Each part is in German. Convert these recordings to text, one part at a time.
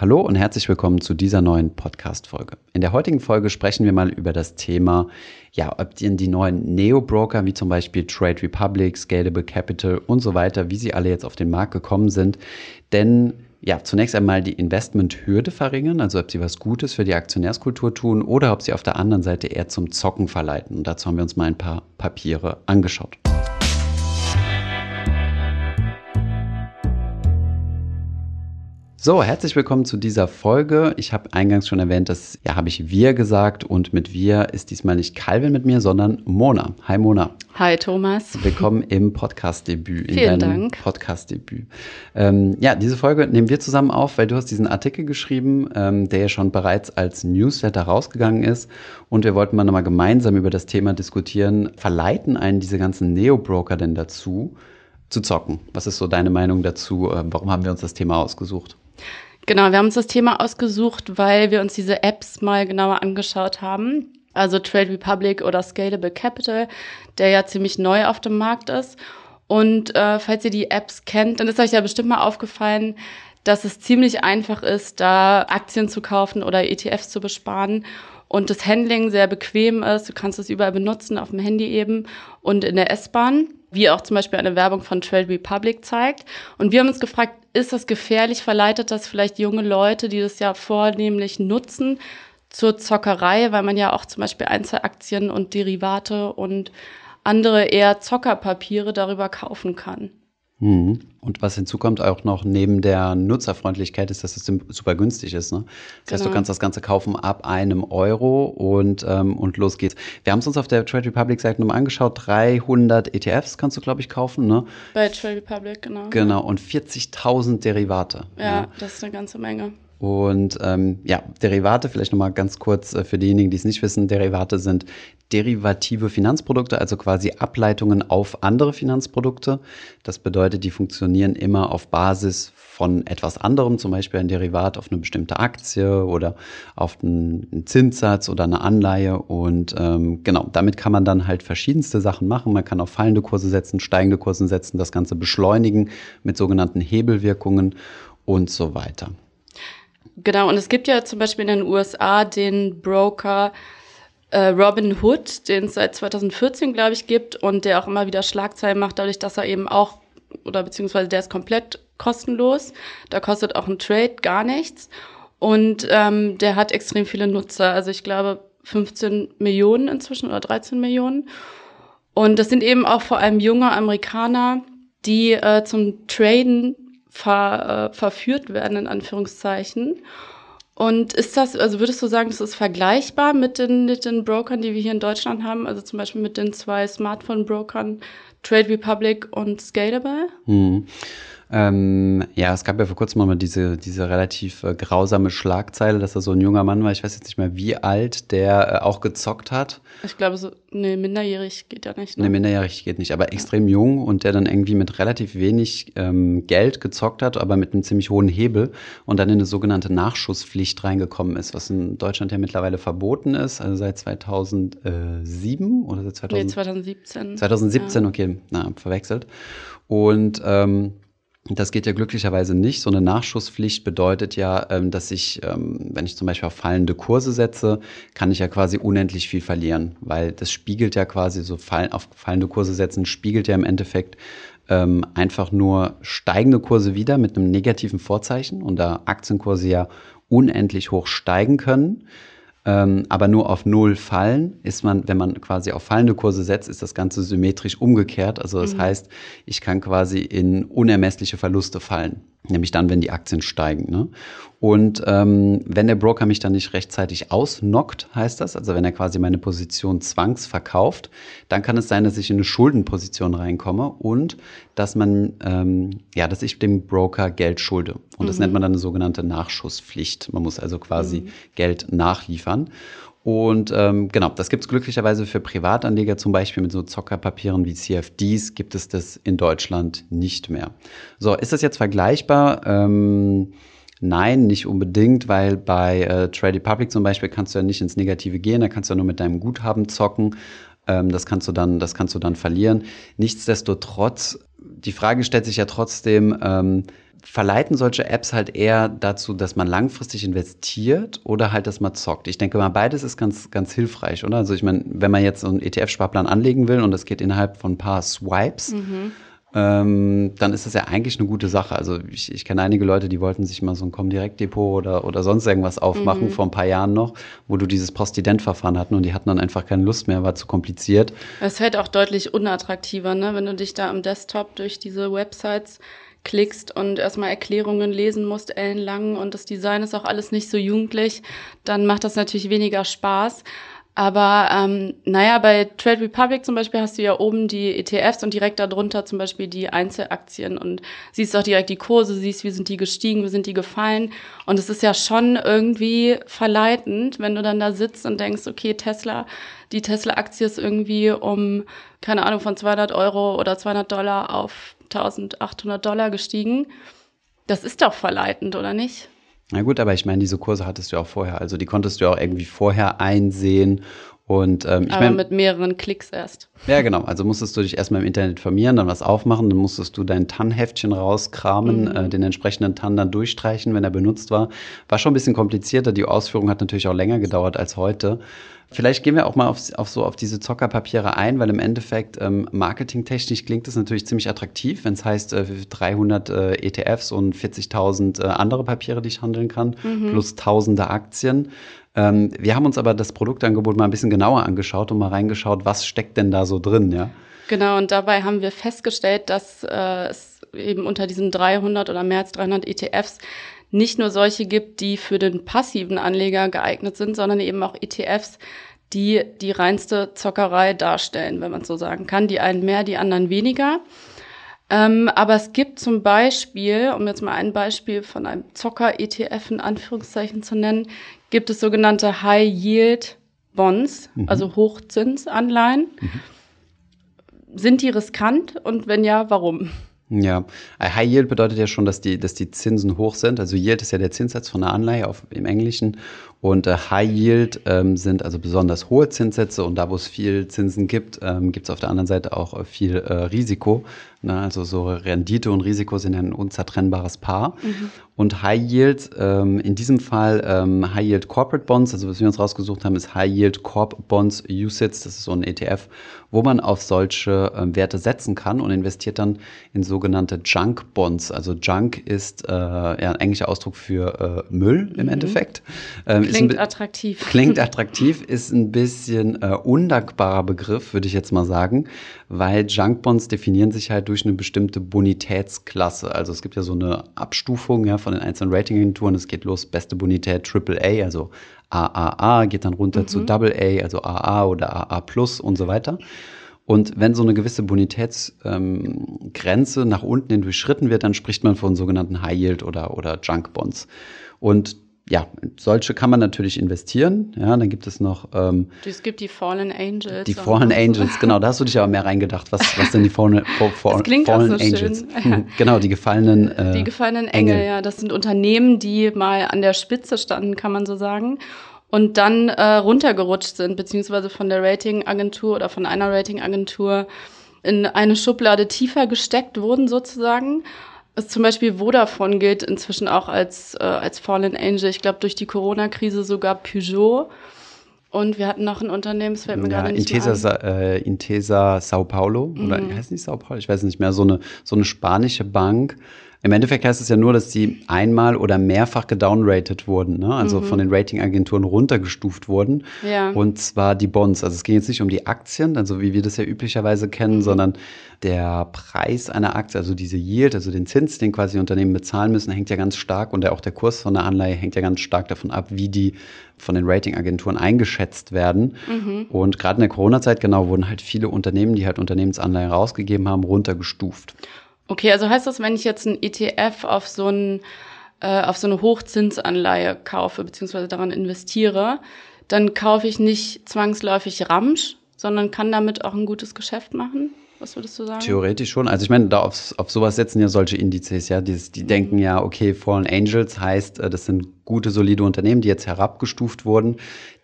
hallo und herzlich willkommen zu dieser neuen Podcast-Folge. In der heutigen Folge sprechen wir mal über das Thema, ja, ob die, die neuen Neo-Broker wie zum Beispiel Trade Republic, Scalable Capital und so weiter, wie sie alle jetzt auf den Markt gekommen sind. Denn ja, zunächst einmal die Investmenthürde verringern, also ob sie was Gutes für die Aktionärskultur tun oder ob sie auf der anderen Seite eher zum Zocken verleiten. Und dazu haben wir uns mal ein paar Papiere angeschaut. So, herzlich willkommen zu dieser Folge. Ich habe eingangs schon erwähnt, dass, ja, habe ich wir gesagt und mit wir ist diesmal nicht Calvin mit mir, sondern Mona. Hi Mona. Hi Thomas. Willkommen im Podcast-Debüt, in Vielen deinem Podcast-Debüt. Ähm, ja, diese Folge nehmen wir zusammen auf, weil du hast diesen Artikel geschrieben, ähm, der ja schon bereits als Newsletter rausgegangen ist und wir wollten mal nochmal gemeinsam über das Thema diskutieren. Verleiten einen diese ganzen Neo-Broker denn dazu, zu zocken? Was ist so deine Meinung dazu? Ähm, warum haben wir uns das Thema ausgesucht? Genau, wir haben uns das Thema ausgesucht, weil wir uns diese Apps mal genauer angeschaut haben. Also Trade Republic oder Scalable Capital, der ja ziemlich neu auf dem Markt ist. Und äh, falls ihr die Apps kennt, dann ist euch ja bestimmt mal aufgefallen, dass es ziemlich einfach ist, da Aktien zu kaufen oder ETFs zu besparen und das Handling sehr bequem ist. Du kannst es überall benutzen, auf dem Handy eben und in der S-Bahn wie auch zum Beispiel eine Werbung von Trade Republic zeigt. Und wir haben uns gefragt, ist das gefährlich? Verleitet das vielleicht junge Leute, die das ja vornehmlich nutzen, zur Zockerei, weil man ja auch zum Beispiel Einzelaktien und Derivate und andere eher Zockerpapiere darüber kaufen kann? Mhm. Und was hinzukommt auch noch neben der Nutzerfreundlichkeit ist, dass es super günstig ist. Ne? Das genau. heißt, du genau. kannst das Ganze kaufen ab einem Euro und, ähm, und los geht's. Wir haben es uns auf der Trade Republic Seite nochmal angeschaut. 300 ETFs kannst du, glaube ich, kaufen. Ne? Bei Trade Republic, genau. Genau, und 40.000 Derivate. Ja, ja, das ist eine ganze Menge. Und ähm, ja, Derivate, vielleicht nochmal ganz kurz äh, für diejenigen, die es nicht wissen, Derivate sind derivative Finanzprodukte, also quasi Ableitungen auf andere Finanzprodukte. Das bedeutet, die funktionieren immer auf Basis von etwas anderem, zum Beispiel ein Derivat auf eine bestimmte Aktie oder auf einen Zinssatz oder eine Anleihe. Und ähm, genau, damit kann man dann halt verschiedenste Sachen machen. Man kann auf fallende Kurse setzen, steigende Kurse setzen, das Ganze beschleunigen mit sogenannten Hebelwirkungen und so weiter. Genau, und es gibt ja zum Beispiel in den USA den Broker äh, Robin Hood, den es seit 2014, glaube ich, gibt und der auch immer wieder Schlagzeilen macht, dadurch, dass er eben auch, oder beziehungsweise der ist komplett kostenlos. Da kostet auch ein Trade gar nichts. Und ähm, der hat extrem viele Nutzer. Also ich glaube 15 Millionen inzwischen oder 13 Millionen. Und das sind eben auch vor allem junge Amerikaner, die äh, zum Traden ver, äh, verführt werden, in Anführungszeichen. Und ist das, also würdest du sagen, das ist vergleichbar mit den, mit den Brokern, die wir hier in Deutschland haben? Also zum Beispiel mit den zwei Smartphone-Brokern Trade Republic und Scalable? Hm. Ähm, ja, es gab ja vor kurzem mal diese, diese relativ äh, grausame Schlagzeile, dass da so ein junger Mann war, ich weiß jetzt nicht mehr wie alt, der äh, auch gezockt hat. Ich glaube, so, nee, minderjährig geht ja nicht. Ne? Nee, minderjährig geht nicht, aber ja. extrem jung und der dann irgendwie mit relativ wenig ähm, Geld gezockt hat, aber mit einem ziemlich hohen Hebel und dann in eine sogenannte Nachschusspflicht reingekommen ist, was in Deutschland ja mittlerweile verboten ist, also seit 2007 oder seit 2000? Nee, 2017. 2017, ja. okay, na, verwechselt. Und ähm, das geht ja glücklicherweise nicht. So eine Nachschusspflicht bedeutet ja, ähm, dass ich, ähm, wenn ich zum Beispiel auf fallende Kurse setze, kann ich ja quasi unendlich viel verlieren, weil das spiegelt ja quasi so auf fallende Kurse setzen, spiegelt ja im Endeffekt ähm, einfach nur steigende Kurse wieder mit einem negativen Vorzeichen und da Aktienkurse ja unendlich hoch steigen können ähm, aber nur auf Null fallen, ist man, wenn man quasi auf fallende Kurse setzt, ist das Ganze symmetrisch umgekehrt. Also das mhm. heißt, ich kann quasi in unermessliche Verluste fallen. Nämlich dann, wenn die Aktien steigen. Ne? Und ähm, wenn der Broker mich dann nicht rechtzeitig ausnockt, heißt das, also wenn er quasi meine Position zwangsverkauft, dann kann es sein, dass ich in eine Schuldenposition reinkomme und dass man, ähm, ja, dass ich dem Broker Geld schulde. Und das mhm. nennt man dann eine sogenannte Nachschusspflicht. Man muss also quasi mhm. Geld nachliefern. Und ähm, genau, das gibt es glücklicherweise für Privatanleger, zum Beispiel mit so Zockerpapieren wie CFDs, gibt es das in Deutschland nicht mehr. So, ist das jetzt vergleichbar? Ähm, nein, nicht unbedingt, weil bei äh, Trade Republic zum Beispiel kannst du ja nicht ins Negative gehen, da kannst du ja nur mit deinem Guthaben zocken. Ähm, das kannst du dann, das kannst du dann verlieren. Nichtsdestotrotz, die Frage stellt sich ja trotzdem, ähm, verleiten solche Apps halt eher dazu, dass man langfristig investiert oder halt, dass man zockt. Ich denke mal, beides ist ganz, ganz hilfreich, oder? Also ich meine, wenn man jetzt so einen ETF-Sparplan anlegen will und das geht innerhalb von ein paar Swipes, mhm ähm, dann ist das ja eigentlich eine gute Sache. Also ich, ich kenne einige Leute, die wollten sich mal so ein Comdirect-Depot oder, oder sonst irgendwas aufmachen, mhm. vor ein paar Jahren noch, wo du dieses Postident-Verfahren hatten und die hatten dann einfach keine Lust mehr, war zu kompliziert. Es fällt auch deutlich unattraktiver, ne? wenn du dich da am Desktop durch diese Websites klickst und erstmal Erklärungen lesen musst, ellenlang und das Design ist auch alles nicht so jugendlich, dann macht das natürlich weniger Spaß. Aber ähm, naja, bei Trade Republic zum Beispiel hast du ja oben die ETFs und direkt darunter zum Beispiel die Einzelaktien und siehst auch direkt die Kurse, siehst, wie sind die gestiegen, wie sind die gefallen. Und es ist ja schon irgendwie verleitend, wenn du dann da sitzt und denkst, okay, Tesla, die Tesla-Aktie ist irgendwie um, keine Ahnung, von 200 Euro oder 200 Dollar auf 1800 Dollar gestiegen. Das ist doch verleitend, oder nicht? Na gut, aber ich meine, diese Kurse hattest du auch vorher. Also die konntest du auch irgendwie vorher einsehen. Und, ähm, ich aber mein, mit mehreren Klicks erst. Ja, genau. Also musstest du dich erstmal im Internet informieren, dann was aufmachen, dann musstest du dein TAN-Heftchen rauskramen, mhm. äh, den entsprechenden TAN dann durchstreichen, wenn er benutzt war. War schon ein bisschen komplizierter. Die Ausführung hat natürlich auch länger gedauert als heute. Vielleicht gehen wir auch mal auf, auf so auf diese Zockerpapiere ein, weil im Endeffekt ähm, marketingtechnisch klingt es natürlich ziemlich attraktiv, wenn es heißt äh, 300 äh, ETFs und 40.000 äh, andere Papiere, die ich handeln kann, mhm. plus tausende Aktien. Ähm, wir haben uns aber das Produktangebot mal ein bisschen genauer angeschaut und mal reingeschaut, was steckt denn da so drin, ja? Genau, und dabei haben wir festgestellt, dass äh, es eben unter diesen 300 oder mehr als 300 ETFs nicht nur solche gibt, die für den passiven Anleger geeignet sind, sondern eben auch ETFs, die die reinste Zockerei darstellen, wenn man so sagen kann. Die einen mehr, die anderen weniger. Ähm, aber es gibt zum Beispiel, um jetzt mal ein Beispiel von einem Zocker-ETF in Anführungszeichen zu nennen, gibt es sogenannte High-Yield-Bonds, mhm. also Hochzinsanleihen. Mhm. Sind die riskant und wenn ja, warum? Ja, High Yield bedeutet ja schon, dass die, dass die Zinsen hoch sind. Also Yield ist ja der Zinssatz von einer Anleihe auf, im Englischen. Und äh, High Yield ähm, sind also besonders hohe Zinssätze. Und da, wo es viel Zinsen gibt, ähm, gibt es auf der anderen Seite auch äh, viel äh, Risiko. Ne? Also so Rendite und Risiko sind ein unzertrennbares Paar. Mhm. Und High Yield, ähm, in diesem Fall ähm, High Yield Corporate Bonds, also was wir uns rausgesucht haben, ist High Yield Corp Bonds USITS. Das ist so ein ETF, wo man auf solche äh, Werte setzen kann und investiert dann in sogenannte Junk Bonds. Also Junk ist äh, ja, ein englischer Ausdruck für äh, Müll im mhm. Endeffekt. Ähm, klingt attraktiv. Klingt attraktiv, ist ein bisschen äh, undankbarer Begriff, würde ich jetzt mal sagen, weil Junk Bonds definieren sich halt durch eine bestimmte Bonitätsklasse. Also es gibt ja so eine Abstufung ja, von den einzelnen Ratingagenturen. Es geht los, beste Bonität AAA, also AAA, geht dann runter mhm. zu AA, also AA oder AA Plus und so weiter. Und wenn so eine gewisse Bonitätsgrenze ähm, nach unten hin durchschritten wird, dann spricht man von sogenannten High Yield oder, oder Junk Bonds. Und ja, solche kann man natürlich investieren. Ja, dann gibt es noch. Ähm, es gibt die Fallen Angels. Die Fallen Angels, genau. Da hast du dich aber mehr reingedacht. Was, was denn die Fallen, Fallen, das Fallen so Angels? Schön. genau, die gefallenen. Äh, die gefallenen Engel, Engel, ja. Das sind Unternehmen, die mal an der Spitze standen, kann man so sagen und dann äh, runtergerutscht sind, beziehungsweise von der Ratingagentur oder von einer Ratingagentur in eine Schublade tiefer gesteckt wurden sozusagen. Zum Beispiel Vodafone gilt inzwischen auch als, äh, als Fallen Angel. Ich glaube, durch die Corona-Krise sogar Peugeot. Und wir hatten noch ein Unternehmen, es fällt mir ja, gerade nicht Intesa, mehr ein. Äh, Intesa Sao Paulo, mhm. oder heißt nicht Sao Paulo? Ich weiß nicht mehr, so eine, so eine spanische Bank, im Endeffekt heißt es ja nur, dass sie einmal oder mehrfach gedownrated wurden, ne? also mhm. von den Ratingagenturen runtergestuft wurden. Ja. Und zwar die Bonds. Also es ging jetzt nicht um die Aktien, also wie wir das ja üblicherweise kennen, mhm. sondern der Preis einer Aktie, also diese Yield, also den Zins, den quasi Unternehmen bezahlen müssen, hängt ja ganz stark und auch der Kurs von der Anleihe hängt ja ganz stark davon ab, wie die von den Ratingagenturen eingeschätzt werden. Mhm. Und gerade in der Corona-Zeit genau wurden halt viele Unternehmen, die halt Unternehmensanleihen rausgegeben haben, runtergestuft. Okay, also heißt das, wenn ich jetzt ein ETF auf so, ein, äh, auf so eine Hochzinsanleihe kaufe, beziehungsweise daran investiere, dann kaufe ich nicht zwangsläufig Ramsch, sondern kann damit auch ein gutes Geschäft machen? Was würdest du sagen? Theoretisch schon. Also ich meine, da auf, auf sowas setzen ja solche Indizes, ja. Die, die mhm. denken ja, okay, Fallen Angels heißt, äh, das sind gute, solide Unternehmen, die jetzt herabgestuft wurden.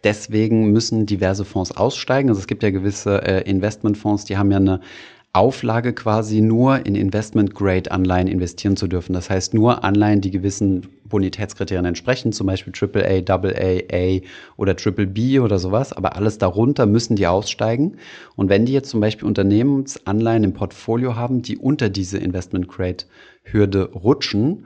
Deswegen müssen diverse Fonds aussteigen. Also es gibt ja gewisse äh, Investmentfonds, die haben ja eine Auflage quasi nur in Investment-Grade-Anleihen investieren zu dürfen. Das heißt nur Anleihen, die gewissen Bonitätskriterien entsprechen, zum Beispiel AAA, AA, A oder Triple B oder sowas. Aber alles darunter müssen die aussteigen. Und wenn die jetzt zum Beispiel Unternehmensanleihen im Portfolio haben, die unter diese Investment-Grade-Hürde rutschen,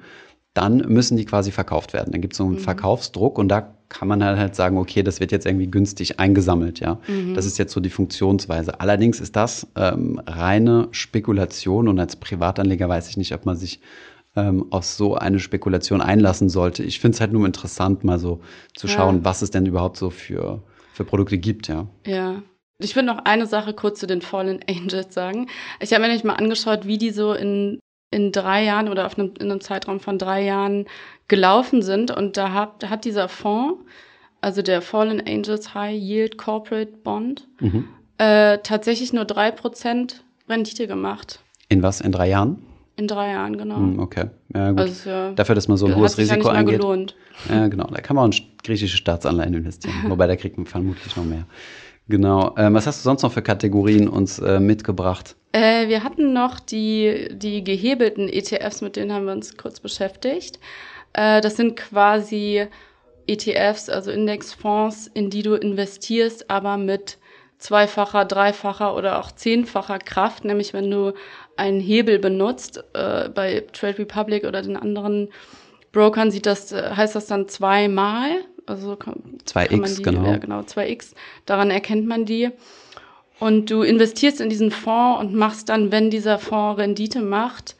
dann müssen die quasi verkauft werden. Dann gibt es so einen mhm. Verkaufsdruck und da kann man halt sagen, okay, das wird jetzt irgendwie günstig eingesammelt, ja. Mhm. Das ist jetzt so die Funktionsweise. Allerdings ist das ähm, reine Spekulation und als Privatanleger weiß ich nicht, ob man sich ähm, auf so eine Spekulation einlassen sollte. Ich finde es halt nur interessant, mal so zu schauen, ja. was es denn überhaupt so für, für Produkte gibt, ja. Ja. Ich will noch eine Sache kurz zu den Fallen Angels sagen. Ich habe mir nicht mal angeschaut, wie die so in in drei Jahren oder auf einem, in einem Zeitraum von drei Jahren gelaufen sind. Und da hat, hat dieser Fonds, also der Fallen Angels High Yield Corporate Bond, mhm. äh, tatsächlich nur drei Prozent Rendite gemacht. In was? In drei Jahren? In drei Jahren, genau. Hm, okay. Ja, gut. Also, ja, Dafür, dass man so ein hohes Risiko ja eingeht. Gelohnt. Ja, genau. Da kann man auch in griechische Staatsanleihen investieren. Wobei, da kriegt man vermutlich noch mehr. Genau. Ähm, was hast du sonst noch für Kategorien uns äh, mitgebracht? Äh, wir hatten noch die, die gehebelten ETFs, mit denen haben wir uns kurz beschäftigt. Äh, das sind quasi ETFs, also Indexfonds, in die du investierst, aber mit zweifacher, dreifacher oder auch zehnfacher Kraft, nämlich wenn du einen Hebel benutzt, äh, bei Trade Republic oder den anderen Brokern sieht das, äh, heißt das dann zweimal, also 2x, genau. Ja, genau, 2x. Daran erkennt man die. Und du investierst in diesen Fonds und machst dann, wenn dieser Fonds Rendite macht,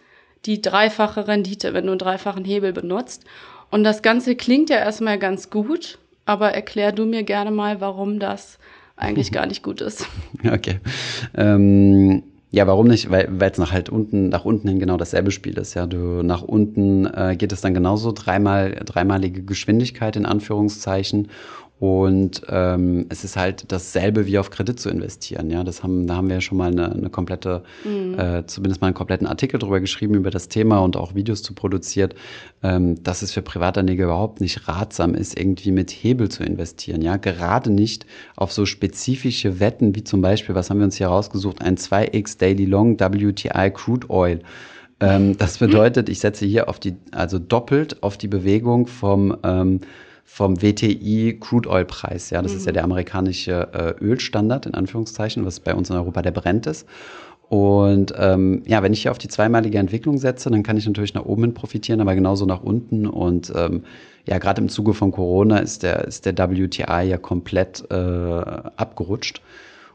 die dreifache Rendite, wenn du einen dreifachen Hebel benutzt. Und das Ganze klingt ja erstmal ganz gut, aber erklär du mir gerne mal, warum das eigentlich gar nicht gut ist. Okay. Ähm, ja, warum nicht? Weil es nach halt unten, nach unten hin genau dasselbe Spiel ist. Ja, du nach unten äh, geht es dann genauso dreimal, dreimalige Geschwindigkeit in Anführungszeichen. Und ähm, es ist halt dasselbe wie auf Kredit zu investieren. Ja, das haben, da haben wir ja schon mal eine, eine komplette, mhm. äh, zumindest mal einen kompletten Artikel drüber geschrieben über das Thema und auch Videos zu produziert, ähm, dass es für Privatanleger überhaupt nicht ratsam ist, irgendwie mit Hebel zu investieren. Ja, gerade nicht auf so spezifische Wetten wie zum Beispiel, was haben wir uns hier rausgesucht, ein 2x Daily Long WTI Crude Oil. Ähm, das bedeutet, ich setze hier auf die, also doppelt auf die Bewegung vom ähm, vom WTI Crude Oil Preis. Ja, das mhm. ist ja mhm. der amerikanische äh, Ölstandard in Anführungszeichen, was bei uns in Europa der brennt ist. Und ähm, ja, wenn ich hier auf die zweimalige Entwicklung setze, dann kann ich natürlich nach oben hin profitieren, aber genauso nach unten. Und ähm, ja, gerade im Zuge von Corona ist der, ist der WTI ja komplett äh, abgerutscht.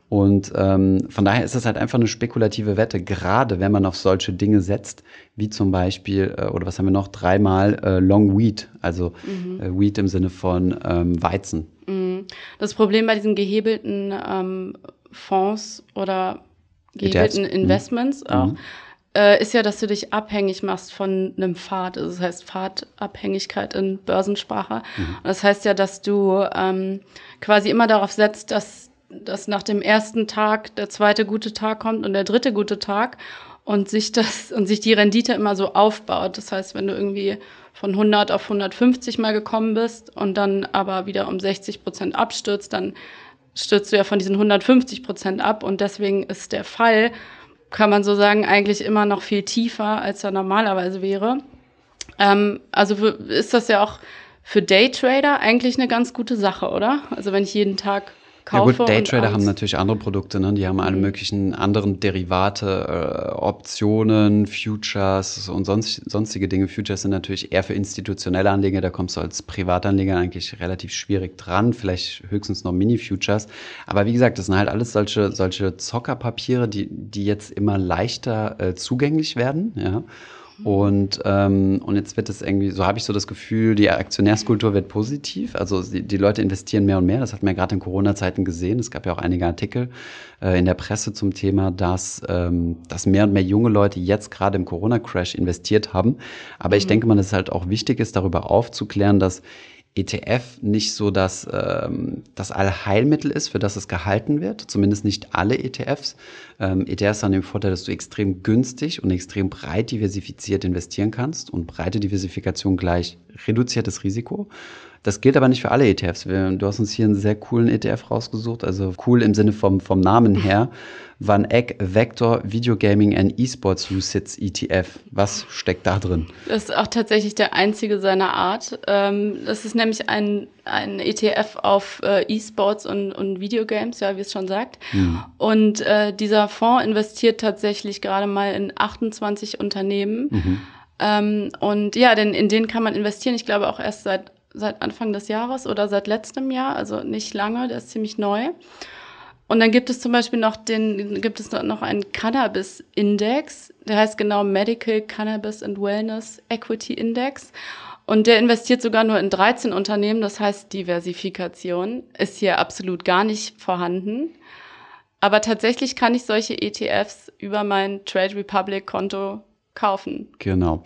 Und ähm, von daher ist es halt einfach eine spekulative Wette, gerade wenn man auf solche Dinge setzt, wie zum Beispiel, äh, oder was haben wir noch, dreimal äh, Long Wheat, also mhm. äh, Wheat im Sinne von ähm, Weizen. Mhm. Das Problem bei diesen gehebelten ähm, Fonds oder gehebelten ETFs. Mhm. Investments mhm. auch, äh, ist ja, dass du dich abhängig machst von einem Pfad. Also das heißt Pfadabhängigkeit in Börsensprache. Mhm. Das heißt ja, dass du ähm, quasi immer darauf setzt, dass dass nach dem ersten Tag der zweite gute Tag kommt und der dritte gute Tag und sich das und sich die Rendite immer so aufbaut. Das heißt, wenn du irgendwie von 100 auf 150 mal gekommen bist und dann aber wieder um 60 Prozent abstürzt, dann stürzt du ja von diesen 150 Prozent ab und deswegen ist der Fall, kann man so sagen, eigentlich immer noch viel tiefer, als er normalerweise wäre. Ähm, also ist das ja auch für Daytrader eigentlich eine ganz gute Sache, oder? Also wenn ich jeden Tag kaufe. Ja gut, Daytrader haben natürlich andere Produkte, ne? Die haben alle mhm. möglichen anderen Derivate, äh, Optionen, Futures und sonst, sonstige Dinge. Futures sind natürlich eher für institutionelle Anleger, da kommst du als Privatanleger eigentlich relativ schwierig dran, vielleicht höchstens noch Mini-Futures. Aber wie gesagt, das sind halt alles solche, solche Zockerpapiere, die, die jetzt immer leichter äh, zugänglich werden, ja. Und, ähm, und jetzt wird es irgendwie, so habe ich so das Gefühl, die Aktionärskultur wird positiv. Also die, die Leute investieren mehr und mehr. Das hat man ja gerade in Corona-Zeiten gesehen. Es gab ja auch einige Artikel äh, in der Presse zum Thema, dass, ähm, dass mehr und mehr junge Leute jetzt gerade im Corona-Crash investiert haben. Aber mhm. ich denke mal, dass es halt auch wichtig ist, darüber aufzuklären, dass ETF nicht so das, ähm, das Allheilmittel ist, für das es gehalten wird. Zumindest nicht alle ETFs. Ähm, ETFs haben den Vorteil, dass du extrem günstig und extrem breit diversifiziert investieren kannst. Und breite Diversifikation gleich reduziertes Risiko. Das gilt aber nicht für alle ETFs. du hast uns hier einen sehr coolen ETF rausgesucht, also cool im Sinne vom, vom Namen her. Van Eck Vector Video Gaming and Esports USITS ETF. Was steckt da drin? Das ist auch tatsächlich der einzige seiner Art. Ähm, das ist nämlich ein, ein ETF auf äh, E-Sports und, und Videogames, ja, wie es schon sagt. Hm. Und äh, dieser Fonds investiert tatsächlich gerade mal in 28 Unternehmen. Mhm. Ähm, und ja, denn in denen kann man investieren. Ich glaube auch erst seit seit Anfang des Jahres oder seit letztem Jahr, also nicht lange, der ist ziemlich neu. Und dann gibt es zum Beispiel noch den, gibt es noch einen Cannabis-Index, der heißt genau Medical Cannabis and Wellness Equity Index. Und der investiert sogar nur in 13 Unternehmen, das heißt Diversifikation ist hier absolut gar nicht vorhanden. Aber tatsächlich kann ich solche ETFs über mein Trade Republic Konto kaufen. Genau.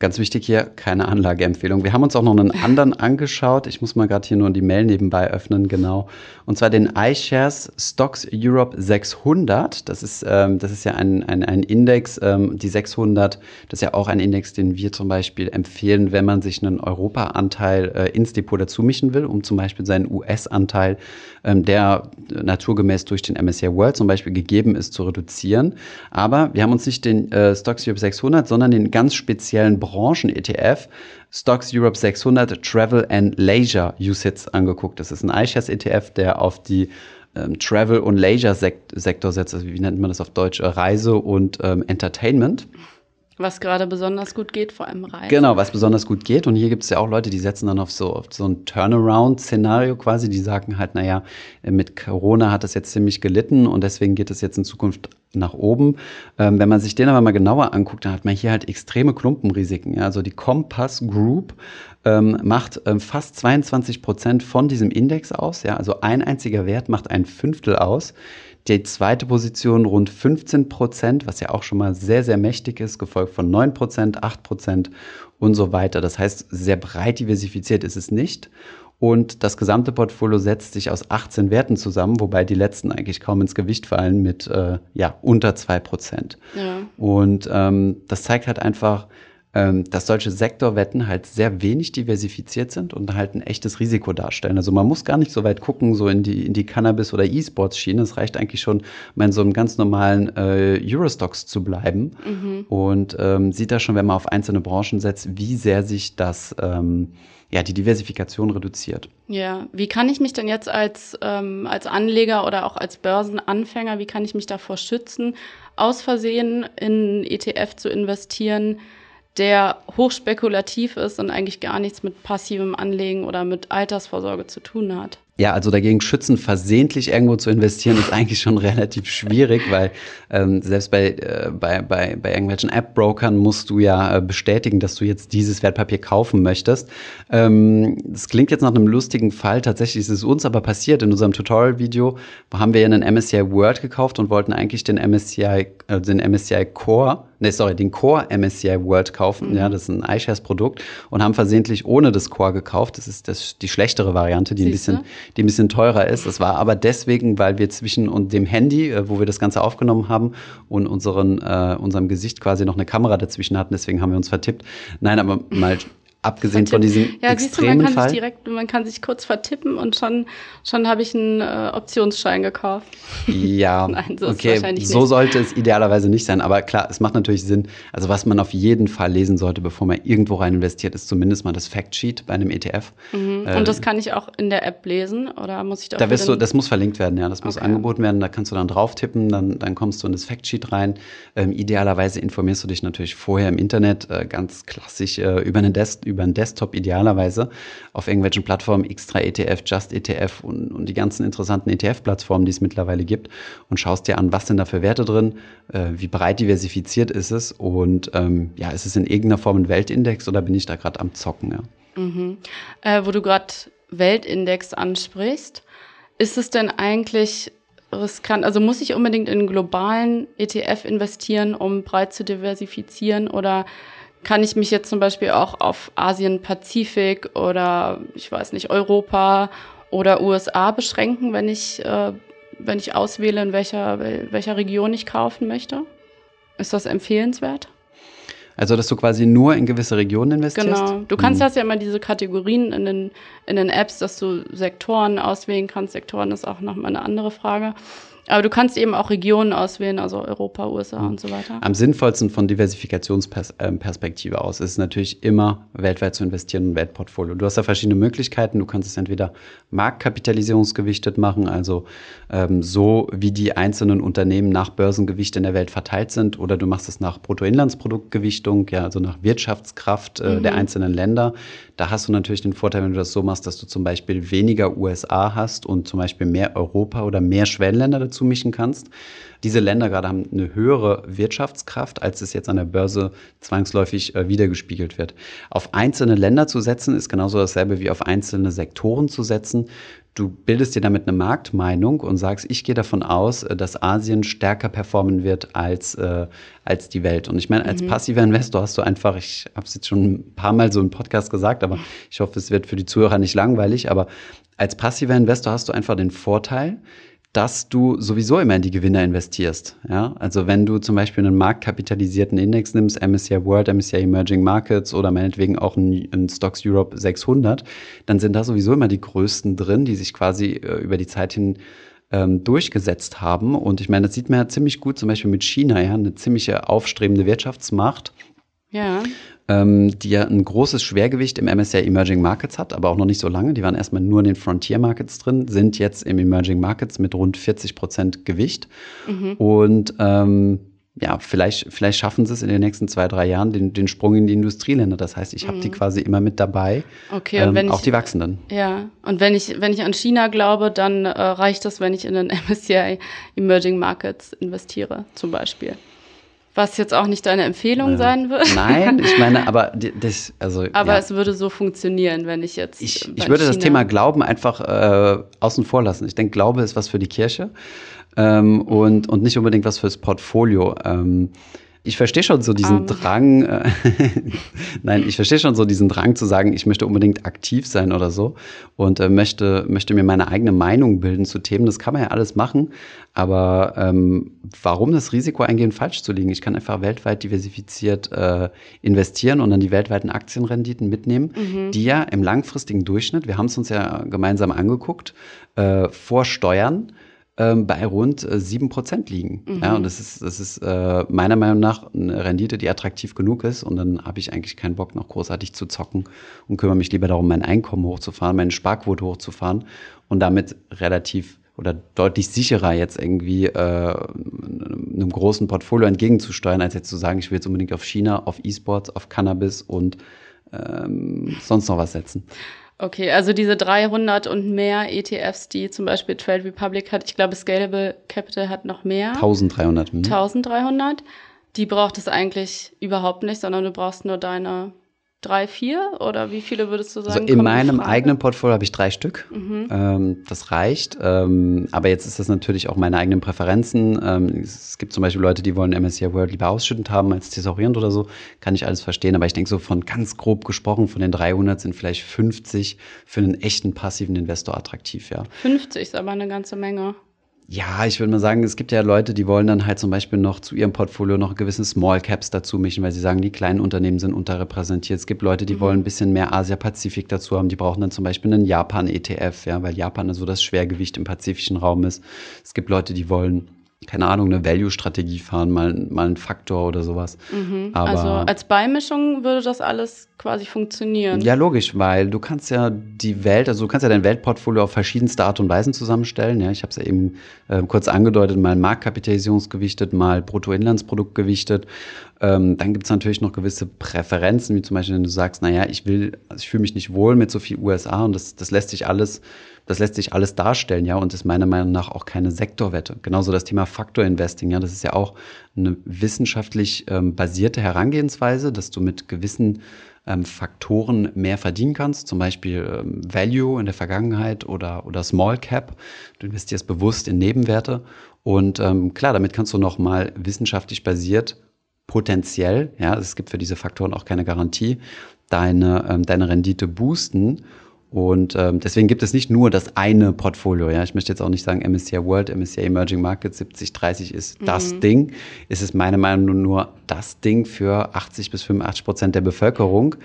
Ganz wichtig hier, keine Anlageempfehlung. Wir haben uns auch noch einen anderen angeschaut. Ich muss mal gerade hier nur die Mail nebenbei öffnen, genau. Und zwar den iShares Stocks Europe 600. Das ist, ähm, das ist ja ein, ein, ein Index, ähm, die 600. Das ist ja auch ein Index, den wir zum Beispiel empfehlen, wenn man sich einen Europa-Anteil äh, ins Depot dazu mischen will, um zum Beispiel seinen US-Anteil, ähm, der naturgemäß durch den MSCI World zum Beispiel gegeben ist, zu reduzieren. Aber wir haben uns nicht den äh, Stocks Europe 600, sondern den ganz speziellen Branchen-ETF Stocks Europe 600 Travel and Leisure USITs angeguckt. Das ist ein iShares ETF, der auf die ähm, Travel- und Leisure-Sektor setzt. Also wie nennt man das auf Deutsch? Reise und ähm, Entertainment. Was gerade besonders gut geht, vor allem Reisen. Genau, was besonders gut geht. Und hier gibt es ja auch Leute, die setzen dann auf so, auf so ein Turnaround-Szenario quasi. Die sagen halt, naja, mit Corona hat das jetzt ziemlich gelitten und deswegen geht es jetzt in Zukunft nach oben. Ähm, wenn man sich den aber mal genauer anguckt, dann hat man hier halt extreme Klumpenrisiken. Ja? Also die Compass Group ähm, macht ähm, fast 22 Prozent von diesem Index aus. Ja? Also ein einziger Wert macht ein Fünftel aus. Die zweite Position rund 15 Prozent, was ja auch schon mal sehr, sehr mächtig ist, gefolgt von 9 Prozent, 8 Prozent und so weiter. Das heißt, sehr breit diversifiziert ist es nicht. Und das gesamte Portfolio setzt sich aus 18 Werten zusammen, wobei die letzten eigentlich kaum ins Gewicht fallen mit äh, ja, unter 2 Prozent. Ja. Und ähm, das zeigt halt einfach, dass solche Sektorwetten halt sehr wenig diversifiziert sind und halt ein echtes Risiko darstellen. Also man muss gar nicht so weit gucken, so in die, in die Cannabis- oder E-Sports-Schiene. Es reicht eigentlich schon, mal in so einem ganz normalen äh, Eurostocks zu bleiben mhm. und ähm, sieht da schon, wenn man auf einzelne Branchen setzt, wie sehr sich das ähm, ja, die Diversifikation reduziert. Ja, wie kann ich mich denn jetzt als, ähm, als Anleger oder auch als Börsenanfänger, wie kann ich mich davor schützen, aus Versehen in ETF zu investieren, der hochspekulativ ist und eigentlich gar nichts mit passivem Anlegen oder mit Altersvorsorge zu tun hat. Ja, also dagegen schützen, versehentlich irgendwo zu investieren, ist eigentlich schon relativ schwierig, weil ähm, selbst bei, äh, bei, bei, bei irgendwelchen App-Brokern musst du ja äh, bestätigen, dass du jetzt dieses Wertpapier kaufen möchtest. Ähm, das klingt jetzt nach einem lustigen Fall. Tatsächlich ist es uns aber passiert. In unserem Tutorial-Video haben wir ja einen MSCI Word gekauft und wollten eigentlich den MSCI, äh, den MSCI Core nee, sorry, den Core MSCI World kaufen. Mhm. Ja, das ist ein iShares-Produkt und haben versehentlich ohne das Core gekauft. Das ist das, die schlechtere Variante, die ein, bisschen, die ein bisschen teurer ist. Das war aber deswegen, weil wir zwischen dem Handy, äh, wo wir das Ganze aufgenommen haben, und unseren, äh, unserem Gesicht quasi noch eine Kamera dazwischen hatten. Deswegen haben wir uns vertippt. Nein, aber mal Abgesehen von diesem ja, extremen du, man kann Fall. Sich direkt, man kann sich kurz vertippen und schon, schon habe ich einen äh, Optionsschein gekauft. Ja, Nein, so okay, so sollte es idealerweise nicht sein. Aber klar, es macht natürlich Sinn. Also was man auf jeden Fall lesen sollte, bevor man irgendwo rein investiert, ist zumindest mal das Factsheet bei einem ETF. Mhm. Äh, und das kann ich auch in der App lesen oder muss ich da? Da wirst du, das muss verlinkt werden, ja. Das muss okay. angeboten werden. Da kannst du dann drauf tippen, dann, dann kommst du in das Factsheet rein. Ähm, idealerweise informierst du dich natürlich vorher im Internet, äh, ganz klassisch äh, über einen Desk über einen Desktop idealerweise auf irgendwelchen Plattformen, Extra ETF, Just ETF und, und die ganzen interessanten ETF-Plattformen, die es mittlerweile gibt und schaust dir an, was sind da für Werte drin, äh, wie breit diversifiziert ist es und ähm, ja, ist es in irgendeiner Form ein Weltindex oder bin ich da gerade am Zocken? Ja? Mhm. Äh, wo du gerade Weltindex ansprichst, ist es denn eigentlich riskant? Also muss ich unbedingt in einen globalen ETF investieren, um breit zu diversifizieren oder kann ich mich jetzt zum Beispiel auch auf Asien, Pazifik oder ich weiß nicht, Europa oder USA beschränken, wenn ich, äh, wenn ich auswähle, in welcher, welcher Region ich kaufen möchte? Ist das empfehlenswert? Also, dass du quasi nur in gewisse Regionen investierst? Genau. Du kannst, hm. hast ja immer diese Kategorien in den, in den Apps, dass du Sektoren auswählen kannst. Sektoren ist auch nochmal eine andere Frage. Aber du kannst eben auch Regionen auswählen, also Europa, USA und so weiter. Am sinnvollsten von Diversifikationsperspektive ähm, aus ist es natürlich immer weltweit zu investieren in ein Weltportfolio. Du hast da verschiedene Möglichkeiten. Du kannst es entweder marktkapitalisierungsgewichtet machen, also ähm, so wie die einzelnen Unternehmen nach Börsengewicht in der Welt verteilt sind, oder du machst es nach Bruttoinlandsproduktgewichtung, ja, also nach Wirtschaftskraft äh, mhm. der einzelnen Länder. Da hast du natürlich den Vorteil, wenn du das so machst, dass du zum Beispiel weniger USA hast und zum Beispiel mehr Europa oder mehr Schwellenländer dazu mischen kannst. Diese Länder gerade haben eine höhere Wirtschaftskraft, als es jetzt an der Börse zwangsläufig äh, wiedergespiegelt wird. Auf einzelne Länder zu setzen, ist genauso dasselbe wie auf einzelne Sektoren zu setzen. Du bildest dir damit eine Marktmeinung und sagst, ich gehe davon aus, äh, dass Asien stärker performen wird als, äh, als die Welt. Und ich meine, als mhm. passiver Investor hast du einfach, ich habe es jetzt schon ein paar Mal so im Podcast gesagt, aber ich hoffe, es wird für die Zuhörer nicht langweilig, aber als passiver Investor hast du einfach den Vorteil, dass du sowieso immer in die Gewinner investierst. Ja? Also wenn du zum Beispiel einen marktkapitalisierten Index nimmst, MSCI World, MSCI Emerging Markets oder meinetwegen auch einen, Stocks Europe 600, dann sind da sowieso immer die größten drin, die sich quasi äh, über die Zeit hin ähm, durchgesetzt haben. Und ich meine, das sieht man ja ziemlich gut, zum Beispiel mit China, ja, eine ziemliche aufstrebende Wirtschaftsmacht. Ja ähm, die ja ein großes Schwergewicht im MSCI Emerging Markets hat, aber auch noch nicht so lange. Die waren erstmal nur in den Frontier Markets drin, sind jetzt im Emerging Markets mit rund 40 Prozent Gewicht. Mhm. Und ähm, ja, vielleicht, vielleicht schaffen sie es in den nächsten zwei, drei Jahren, den, den Sprung in die Industrieländer. Das heißt, ich habe mhm. die quasi immer mit dabei. Okay, ähm, und wenn auch ich, die wachsenden. Ja, und wenn ich, wenn ich an China glaube, dann äh, reicht das, wenn ich in den MSCI Emerging Markets investiere, zum Beispiel. Was jetzt auch nicht deine Empfehlung ja. sein wird. Nein, ich meine, aber das, also. Aber ja. es würde so funktionieren, wenn ich jetzt. Ich, ich würde China das Thema Glauben einfach äh, außen vor lassen. Ich denke, Glaube ist was für die Kirche ähm, und, und nicht unbedingt was fürs Portfolio. Ähm, ich verstehe schon so diesen um. Drang, äh, nein, ich verstehe schon so diesen Drang zu sagen, ich möchte unbedingt aktiv sein oder so und äh, möchte, möchte mir meine eigene Meinung bilden zu Themen. Das kann man ja alles machen, aber ähm, warum das Risiko eingehen, falsch zu liegen? Ich kann einfach weltweit diversifiziert äh, investieren und dann die weltweiten Aktienrenditen mitnehmen, mhm. die ja im langfristigen Durchschnitt, wir haben es uns ja gemeinsam angeguckt, äh, vor Steuern ähm, bei rund äh, sieben Prozent liegen. Mhm. Ja, und das ist, das ist äh, meiner Meinung nach eine Rendite, die attraktiv genug ist. Und dann habe ich eigentlich keinen Bock, noch großartig zu zocken und kümmere mich lieber darum, mein Einkommen hochzufahren, meine Sparquote hochzufahren und damit relativ oder deutlich sicherer jetzt irgendwie äh, einem großen Portfolio entgegenzusteuern, als jetzt zu sagen, ich will jetzt unbedingt auf China, auf E-Sports, auf Cannabis und ähm, sonst noch was setzen. Okay, also diese 300 und mehr ETFs, die zum Beispiel Trade Republic hat, ich glaube Scalable Capital hat noch mehr. 1300. 1300. Die braucht es eigentlich überhaupt nicht, sondern du brauchst nur deine drei, vier oder wie viele würdest du sagen? Also in meinem eigenen Portfolio habe ich drei Stück. Mhm. Ähm, das reicht. Ähm, aber jetzt ist das natürlich auch meine eigenen Präferenzen. Ähm, es gibt zum Beispiel Leute, die wollen MSCI World lieber ausschüttend haben als thesaurierend oder so. Kann ich alles verstehen. Aber ich denke so von ganz grob gesprochen, von den 300 sind vielleicht 50 für einen echten passiven Investor attraktiv, ja. 50 ist aber eine ganze Menge. Ja, ich würde mal sagen, es gibt ja Leute, die wollen dann halt zum Beispiel noch zu ihrem Portfolio noch gewisse Small Caps dazu mischen, weil sie sagen, die kleinen Unternehmen sind unterrepräsentiert. Es gibt Leute, die mhm. wollen ein bisschen mehr Asia-Pazifik dazu haben. Die brauchen dann zum Beispiel einen Japan-ETF, ja, weil Japan so das Schwergewicht im pazifischen Raum ist. Es gibt Leute, die wollen keine Ahnung, eine Value-Strategie fahren, mal, mal ein Faktor oder sowas. Mhm. also als Beimischung würde das alles quasi funktionieren. Ja, logisch, weil du kannst ja die Welt, also du kannst ja dein Weltportfolio auf verschiedenste Art und Weisen zusammenstellen. Ja, ich habe es ja eben äh, kurz angedeutet, mal Marktkapitalisierungsgewichtet, mal Bruttoinlandsprodukt gewichtet. Ähm, dann gibt es natürlich noch gewisse Präferenzen, wie zum Beispiel, wenn du sagst, naja, ich will, also ich fühle mich nicht wohl mit so viel USA und das, das lässt sich alles das lässt sich alles darstellen, ja, und ist meiner Meinung nach auch keine Sektorwette. Genauso das Thema Faktor Investing, ja, das ist ja auch eine wissenschaftlich ähm, basierte Herangehensweise, dass du mit gewissen ähm, Faktoren mehr verdienen kannst, zum Beispiel ähm, Value in der Vergangenheit oder, oder Small Cap. Du investierst bewusst in Nebenwerte und ähm, klar, damit kannst du nochmal wissenschaftlich basiert potenziell, ja, es gibt für diese Faktoren auch keine Garantie, deine, ähm, deine Rendite boosten. Und ähm, deswegen gibt es nicht nur das eine Portfolio. Ja, ich möchte jetzt auch nicht sagen MSCI World, MSCI Emerging Markets 70, 30 ist mhm. das Ding. Es ist meiner Meinung nach nur das Ding für 80 bis 85 Prozent der Bevölkerung,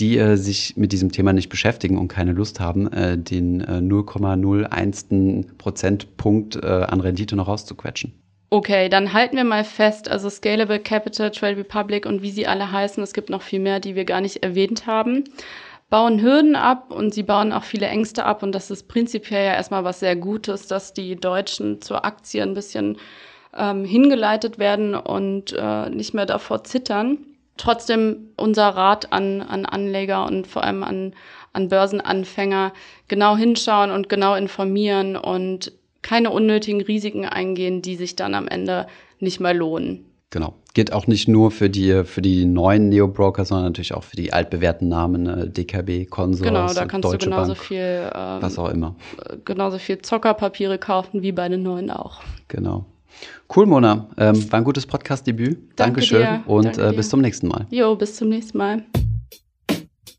die äh, sich mit diesem Thema nicht beschäftigen und keine Lust haben, äh, den äh, 0,01. Prozentpunkt äh, an Rendite noch rauszuquetschen. Okay, dann halten wir mal fest, also Scalable Capital, Trade Republic und wie sie alle heißen, es gibt noch viel mehr, die wir gar nicht erwähnt haben, bauen Hürden ab und sie bauen auch viele Ängste ab und das ist prinzipiell ja erstmal was sehr Gutes, dass die Deutschen zur Aktie ein bisschen ähm, hingeleitet werden und äh, nicht mehr davor zittern. Trotzdem unser Rat an, an Anleger und vor allem an, an Börsenanfänger, genau hinschauen und genau informieren und keine unnötigen Risiken eingehen, die sich dann am Ende nicht mehr lohnen. Genau. Geht auch nicht nur für die, für die neuen Neo-Broker, sondern natürlich auch für die altbewährten Namen, äh, DKB, Consors, Genau, da kannst Deutsche du genauso Bank, viel, ähm, was auch immer. Äh, genauso viel Zockerpapiere kaufen wie bei den neuen auch. Genau. Cool, Mona. Ähm, war ein gutes Podcast-Debüt. Danke Dankeschön dir. und Danke äh, bis zum nächsten Mal. Jo, bis zum nächsten Mal.